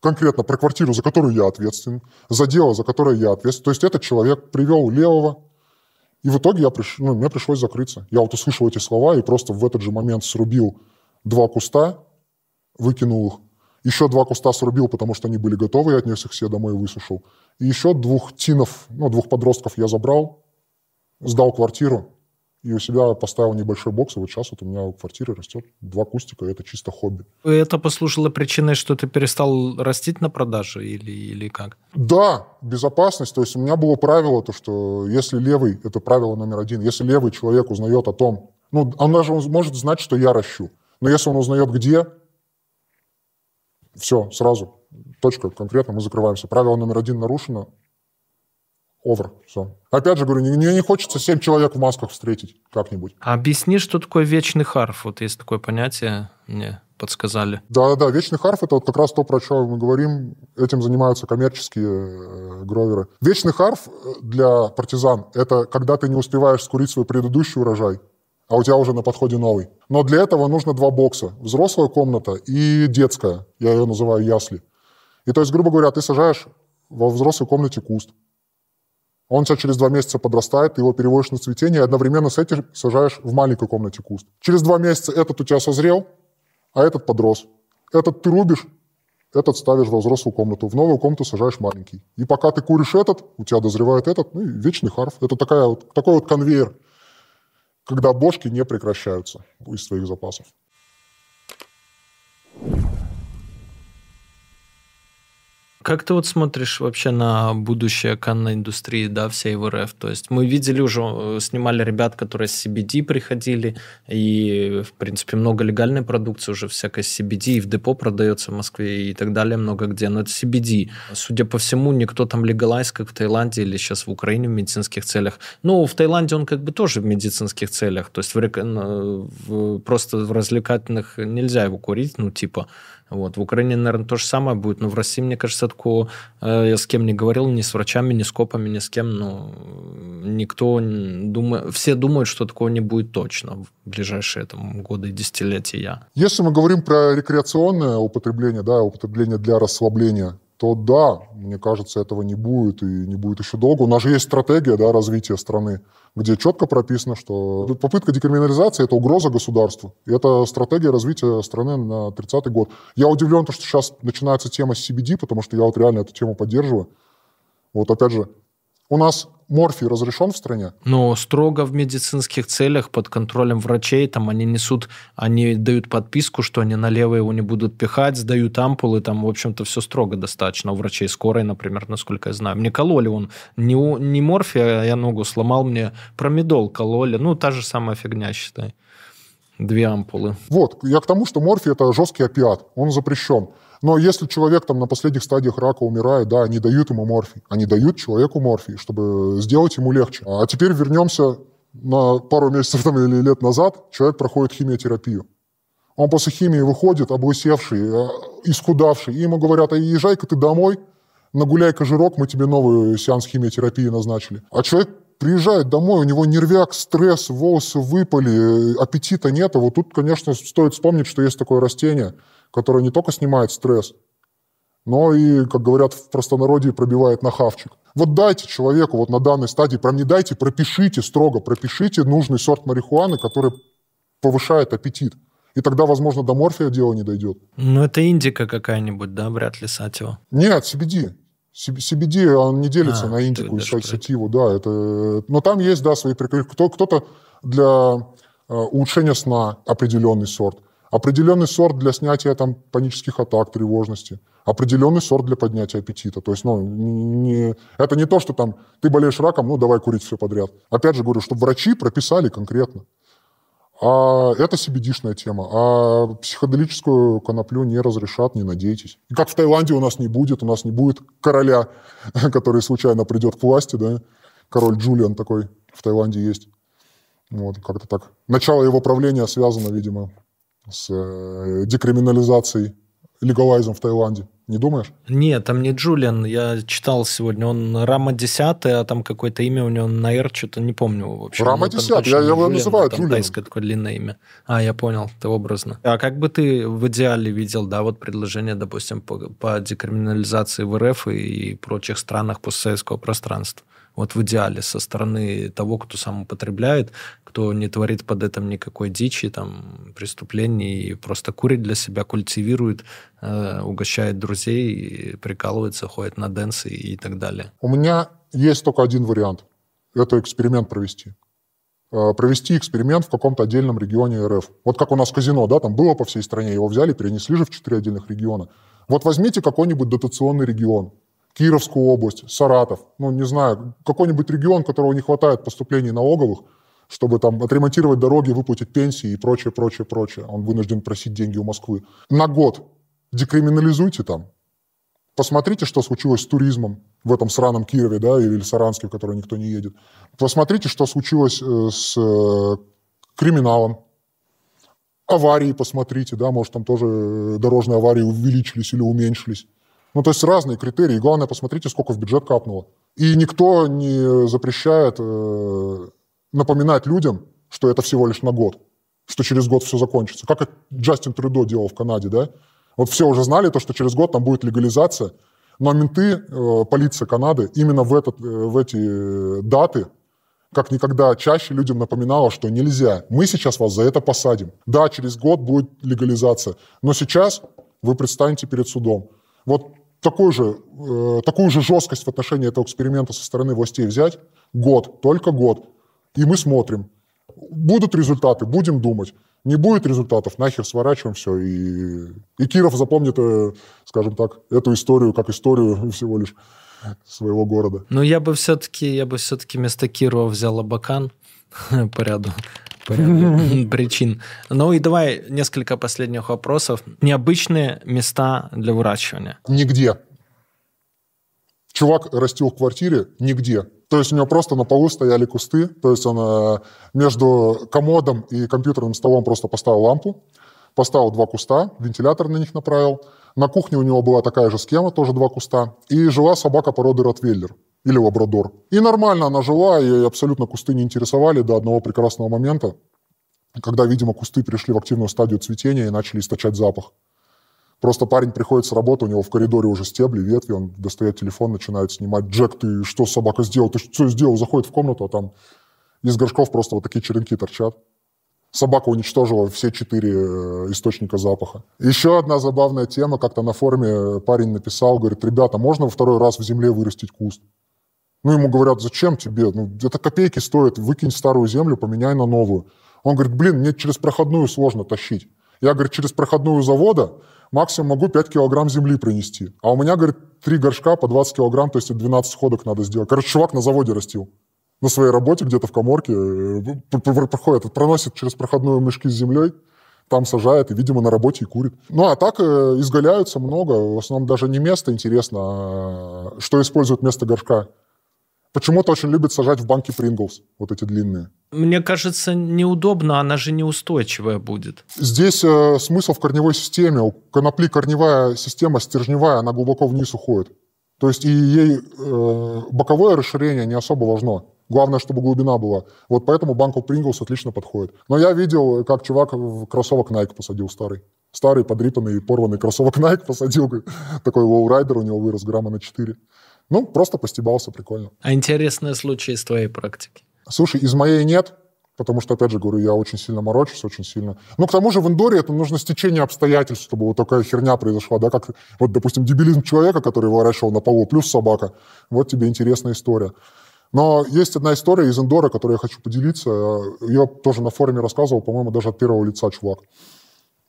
Speaker 1: конкретно про квартиру, за которую я ответственен, за дело, за которое я ответственен. То есть этот человек привел левого, и в итоге я приш... ну, мне пришлось закрыться. Я вот услышал эти слова и просто в этот же момент срубил два куста, выкинул их. Еще два куста срубил, потому что они были готовы, я отнес их все домой и высушил. И еще двух тинов, ну, двух подростков я забрал, сдал квартиру, и у себя поставил небольшой бокс, и вот сейчас вот у меня в квартире растет два кустика, и это чисто хобби.
Speaker 2: Это послужило причиной, что ты перестал растить на продаже или, или как?
Speaker 1: Да, безопасность. То есть у меня было правило, то, что если левый, это правило номер один, если левый человек узнает о том, ну, он даже может знать, что я ращу, но если он узнает где, все, сразу, точка, конкретно мы закрываемся. Правило номер один нарушено, овер, все. Опять же говорю, мне не хочется семь человек в масках встретить как-нибудь.
Speaker 2: А объясни, что такое вечный харф? Вот есть такое понятие, мне подсказали.
Speaker 1: Да-да, вечный харф – это вот как раз то, про что мы говорим. Этим занимаются коммерческие э, гроверы. Вечный харф для партизан – это когда ты не успеваешь скурить свой предыдущий урожай, а у тебя уже на подходе новый. Но для этого нужно два бокса. Взрослая комната и детская. Я ее называю ясли. И то есть, грубо говоря, ты сажаешь во взрослой комнате куст. Он тебя через два месяца подрастает, ты его переводишь на цветение, и одновременно с этим сажаешь в маленькой комнате куст. Через два месяца этот у тебя созрел, а этот подрос. Этот ты рубишь, этот ставишь во взрослую комнату, в новую комнату сажаешь маленький. И пока ты куришь этот, у тебя дозревает этот, ну и вечный харф. Это такая вот, такой вот конвейер, когда бошки не прекращаются из твоих запасов.
Speaker 2: Как ты вот смотришь вообще на будущее канной индустрии, да, всей в РФ? То есть мы видели уже, э, снимали ребят, которые с CBD приходили, и, в принципе, много легальной продукции уже всякой CBD, и в депо продается в Москве и так далее, много где, но это CBD. Судя по всему, никто там легалайз, как в Таиланде или сейчас в Украине в медицинских целях. Ну, в Таиланде он как бы тоже в медицинских целях, то есть в, в, просто в развлекательных нельзя его курить, ну, типа, вот. В Украине, наверное, то же самое будет, но в России, мне кажется, такого э, я с кем не говорил, ни с врачами, ни с копами, ни с кем, ну, никто думает, все думают, что такого не будет точно в ближайшие там, годы и десятилетия.
Speaker 1: Если мы говорим про рекреационное употребление, да, употребление для расслабления, то да, мне кажется, этого не будет и не будет еще долго. У нас же есть стратегия да, развития страны, где четко прописано, что попытка декриминализации – это угроза государству. И это стратегия развития страны на 30-й год. Я удивлен, что сейчас начинается тема CBD, потому что я вот реально эту тему поддерживаю. Вот опять же, у нас морфий разрешен в стране?
Speaker 2: Но строго в медицинских целях под контролем врачей, там они несут, они дают подписку, что они налево его не будут пихать, сдают ампулы, там, в общем-то, все строго достаточно. У врачей скорой, например, насколько я знаю. Мне кололи он не, не морфия, а я ногу сломал, мне промедол кололи. Ну, та же самая фигня, считай. Две ампулы.
Speaker 1: Вот, я к тому, что морфий – это жесткий опиат, он запрещен. Но если человек там на последних стадиях рака умирает, да, они дают ему морфий. Они дают человеку морфий, чтобы сделать ему легче. А теперь вернемся на пару месяцев там, или лет назад. Человек проходит химиотерапию. Он после химии выходит, облысевший, э, исхудавший. И ему говорят, а езжай-ка ты домой, нагуляй-ка жирок, мы тебе новый сеанс химиотерапии назначили. А человек приезжает домой, у него нервяк, стресс, волосы выпали, э, аппетита нет. А вот тут, конечно, стоит вспомнить, что есть такое растение – которая не только снимает стресс, но и, как говорят в простонародье, пробивает на хавчик. Вот дайте человеку вот на данной стадии, прям не дайте, пропишите строго, пропишите нужный сорт марихуаны, который повышает аппетит. И тогда, возможно, до морфия дело не дойдет.
Speaker 2: Ну, это индика какая-нибудь, да, вряд ли сатио?
Speaker 1: Нет, CBD. CBD, он не делится а, на индику и сативу, да. Это... Но там есть, да, свои приколы. Кто-то для э, улучшения сна определенный сорт определенный сорт для снятия там, панических атак, тревожности, определенный сорт для поднятия аппетита. То есть, ну, не, это не то, что там ты болеешь раком, ну, давай курить все подряд. Опять же говорю, чтобы врачи прописали конкретно. А это cbd тема. А психоделическую коноплю не разрешат, не надейтесь. И как в Таиланде у нас не будет, у нас не будет короля, который случайно придет к власти, да, король Джулиан такой в Таиланде есть. Вот, как-то так. Начало его правления связано, видимо, с э, декриминализацией, легалайзом в Таиланде. Не думаешь?
Speaker 2: Нет, там не Джулиан. Я читал сегодня. Он Рама 10, а там какое-то имя у него на R, что-то не помню вообще.
Speaker 1: Рама 10, я, я его называю
Speaker 2: Джулиан. Тайское такое длинное имя. А, я понял, это образно. А как бы ты в идеале видел, да, вот предложение, допустим, по, по декриминализации в РФ и прочих странах постсоветского пространства? Вот в идеале со стороны того, кто сам употребляет, кто не творит под этим никакой дичи, там, преступлений, и просто курит для себя, культивирует, э, угощает друзей, прикалывается, ходит на дэнсы и так далее.
Speaker 1: У меня есть только один вариант. Это эксперимент провести э, провести эксперимент в каком-то отдельном регионе РФ. Вот как у нас казино, да, там было по всей стране, его взяли, перенесли же в четыре отдельных региона. Вот возьмите какой-нибудь дотационный регион, Кировскую область, Саратов, ну, не знаю, какой-нибудь регион, которого не хватает поступлений налоговых, чтобы там отремонтировать дороги, выплатить пенсии и прочее, прочее, прочее. Он вынужден просить деньги у Москвы. На год декриминализуйте там. Посмотрите, что случилось с туризмом в этом сраном Кирове, да, или Саранске, в который никто не едет. Посмотрите, что случилось э, с э, криминалом. Аварии посмотрите, да, может, там тоже э, дорожные аварии увеличились или уменьшились. Ну, то есть разные критерии. Главное, посмотрите, сколько в бюджет капнуло. И никто не запрещает э, напоминать людям, что это всего лишь на год, что через год все закончится. Как Джастин Трюдо делал в Канаде, да? Вот все уже знали то, что через год там будет легализация, но менты, э, полиция Канады именно в, этот, э, в эти даты как никогда чаще людям напоминала, что нельзя. Мы сейчас вас за это посадим. Да, через год будет легализация, но сейчас вы предстанете перед судом. вот такой же, э, такую же жесткость в отношении этого эксперимента со стороны властей взять, год, только год, и мы смотрим. Будут результаты, будем думать. Не будет результатов, нахер сворачиваем все. И, и Киров запомнит, э, скажем так, эту историю как историю всего лишь своего города.
Speaker 2: Ну, я бы все-таки, я бы все-таки вместо Кирова взял Абакан по ряду, по ряду причин. Ну и давай несколько последних вопросов. Необычные места для выращивания.
Speaker 1: Нигде. Чувак растил в квартире нигде. То есть у него просто на полу стояли кусты. То есть он э, между комодом и компьютерным столом просто поставил лампу, поставил два куста, вентилятор на них направил. На кухне у него была такая же схема, тоже два куста. И жила собака породы Ротвейлер или лабрадор. И нормально она жила, и абсолютно кусты не интересовали до одного прекрасного момента, когда, видимо, кусты пришли в активную стадию цветения и начали источать запах. Просто парень приходит с работы, у него в коридоре уже стебли, ветви, он достает телефон, начинает снимать. Джек, ты что, собака, сделал? Ты что сделал? Заходит в комнату, а там из горшков просто вот такие черенки торчат. Собака уничтожила все четыре э, источника запаха. Еще одна забавная тема, как-то на форуме парень написал, говорит, ребята, можно во второй раз в земле вырастить куст? Ну, ему говорят, зачем тебе? Ну, это копейки стоит, выкинь старую землю, поменяй на новую. Он говорит, блин, мне через проходную сложно тащить. Я, говорит, через проходную завода максимум могу 5 килограмм земли принести. А у меня, говорит, три горшка по 20 килограмм, то есть 12 сходок надо сделать. Короче, чувак на заводе растил. На своей работе где-то в коморке э, проходит, проносит через проходную мешки с землей, там сажает и, видимо, на работе и курит. Ну, а так э, изгаляются много. В основном даже не место интересно, а что используют вместо горшка. Почему-то очень любят сажать в банки Принглс, вот эти длинные.
Speaker 2: Мне кажется, неудобно, она же неустойчивая будет.
Speaker 1: Здесь э, смысл в корневой системе. У конопли корневая система стержневая, она глубоко вниз уходит. То есть и ей э, боковое расширение не особо важно. Главное, чтобы глубина была. Вот поэтому банку Принглс отлично подходит. Но я видел, как чувак в кроссовок Nike посадил старый. Старый, подрипанный, порванный кроссовок Nike посадил. Такой Lowryder у него вырос грамма на 4. Ну, просто постебался, прикольно.
Speaker 2: А интересные случаи из твоей практики?
Speaker 1: Слушай, из моей нет, потому что, опять же, говорю, я очень сильно морочусь, очень сильно. Ну, к тому же в индоре это нужно стечение обстоятельств, чтобы вот такая херня произошла, да, как вот, допустим, дебилизм человека, который выращивал на полу, плюс собака. Вот тебе интересная история. Но есть одна история из индора, которую я хочу поделиться. Ее тоже на форуме рассказывал, по-моему, даже от первого лица чувак.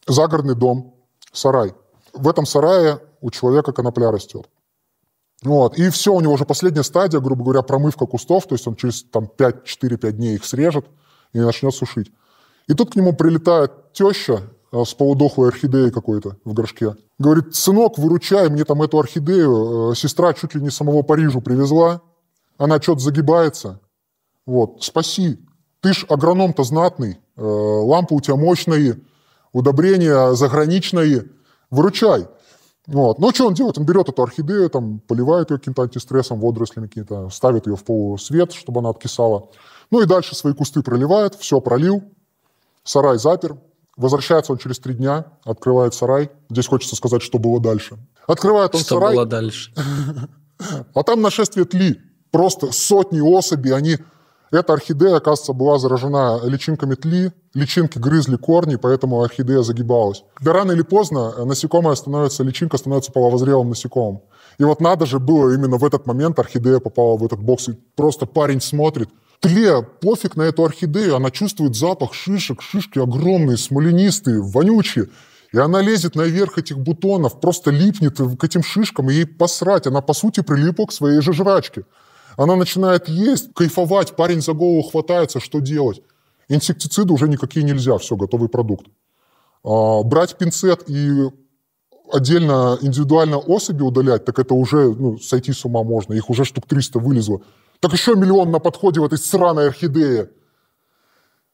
Speaker 1: Загородный дом, сарай. В этом сарае у человека конопля растет. Вот. И все, у него уже последняя стадия, грубо говоря, промывка кустов, то есть он через там, 5-4-5 дней их срежет и начнет сушить. И тут к нему прилетает теща э, с полудохлой орхидеей какой-то в горшке. Говорит, сынок, выручай, мне там эту орхидею, э, сестра чуть ли не самого Парижа привезла, она что-то загибается. Вот, спаси. Ты ж агроном-то знатный, э, лампы у тебя мощные, удобрения заграничные, выручай. Вот. Ну, что он делает? Он берет эту орхидею, там, поливает ее каким-то антистрессом, водорослями какими-то, ставит ее в полусвет, чтобы она откисала. Ну и дальше свои кусты проливает, все пролил, сарай запер. Возвращается он через три дня, открывает сарай. Здесь хочется сказать, что было дальше. Открывает он
Speaker 2: что
Speaker 1: сарай.
Speaker 2: Что было дальше?
Speaker 1: А там нашествие тли. Просто сотни особей, они эта орхидея, оказывается, была заражена личинками тли, личинки грызли корни, поэтому орхидея загибалась. Да рано или поздно э, насекомое становится, личинка становится половозрелым насекомым. И вот надо же было именно в этот момент орхидея попала в этот бокс, и просто парень смотрит, тле, пофиг на эту орхидею, она чувствует запах шишек, шишки огромные, смоленистые, вонючие. И она лезет наверх этих бутонов, просто липнет к этим шишкам, и ей посрать. Она, по сути, прилипла к своей же жрачке. Она начинает есть, кайфовать, парень за голову хватается, что делать? Инсектициды уже никакие нельзя, все, готовый продукт. А, брать пинцет и отдельно индивидуально особи удалять, так это уже ну, сойти с ума можно. Их уже штук 300 вылезло. Так еще миллион на подходе в этой сраной орхидее.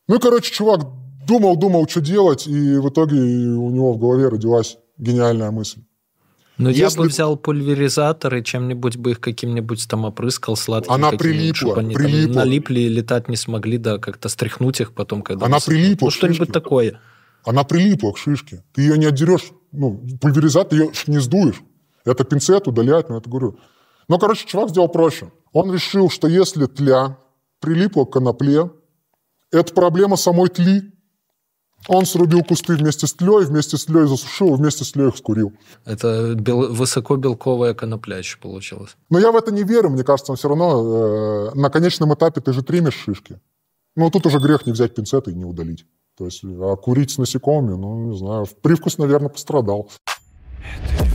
Speaker 1: Ну и, короче, чувак думал, думал, что делать, и в итоге у него в голове родилась гениальная мысль.
Speaker 2: Ну, Если... я бы взял пульверизатор и чем-нибудь бы их каким-нибудь там опрыскал сладким.
Speaker 1: Она прилипла, чтобы они прилипла.
Speaker 2: Там налипли и летать не смогли, да, как-то стряхнуть их потом, когда...
Speaker 1: Она прилипла
Speaker 2: Ну, что-нибудь такое.
Speaker 1: Она прилипла к шишке. Ты ее не отдерешь, ну, пульверизатор ее не сдуешь. Это пинцет удалять, ну, это говорю. Ну, короче, чувак сделал проще. Он решил, что если тля прилипла к конопле, это проблема самой тли. Он срубил кусты вместе с тлей, вместе с тлей засушил, вместе с тлей их скурил.
Speaker 2: Это бел... высокобелковая конопля еще получилось.
Speaker 1: Но я в это не верю, мне кажется, он все равно э, на конечном этапе ты же тримишь шишки. Ну, тут уже грех не взять пинцеты и не удалить. То есть, а курить с насекомыми, ну, не знаю, привкус, наверное, пострадал.
Speaker 5: Это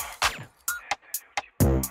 Speaker 5: Thank you.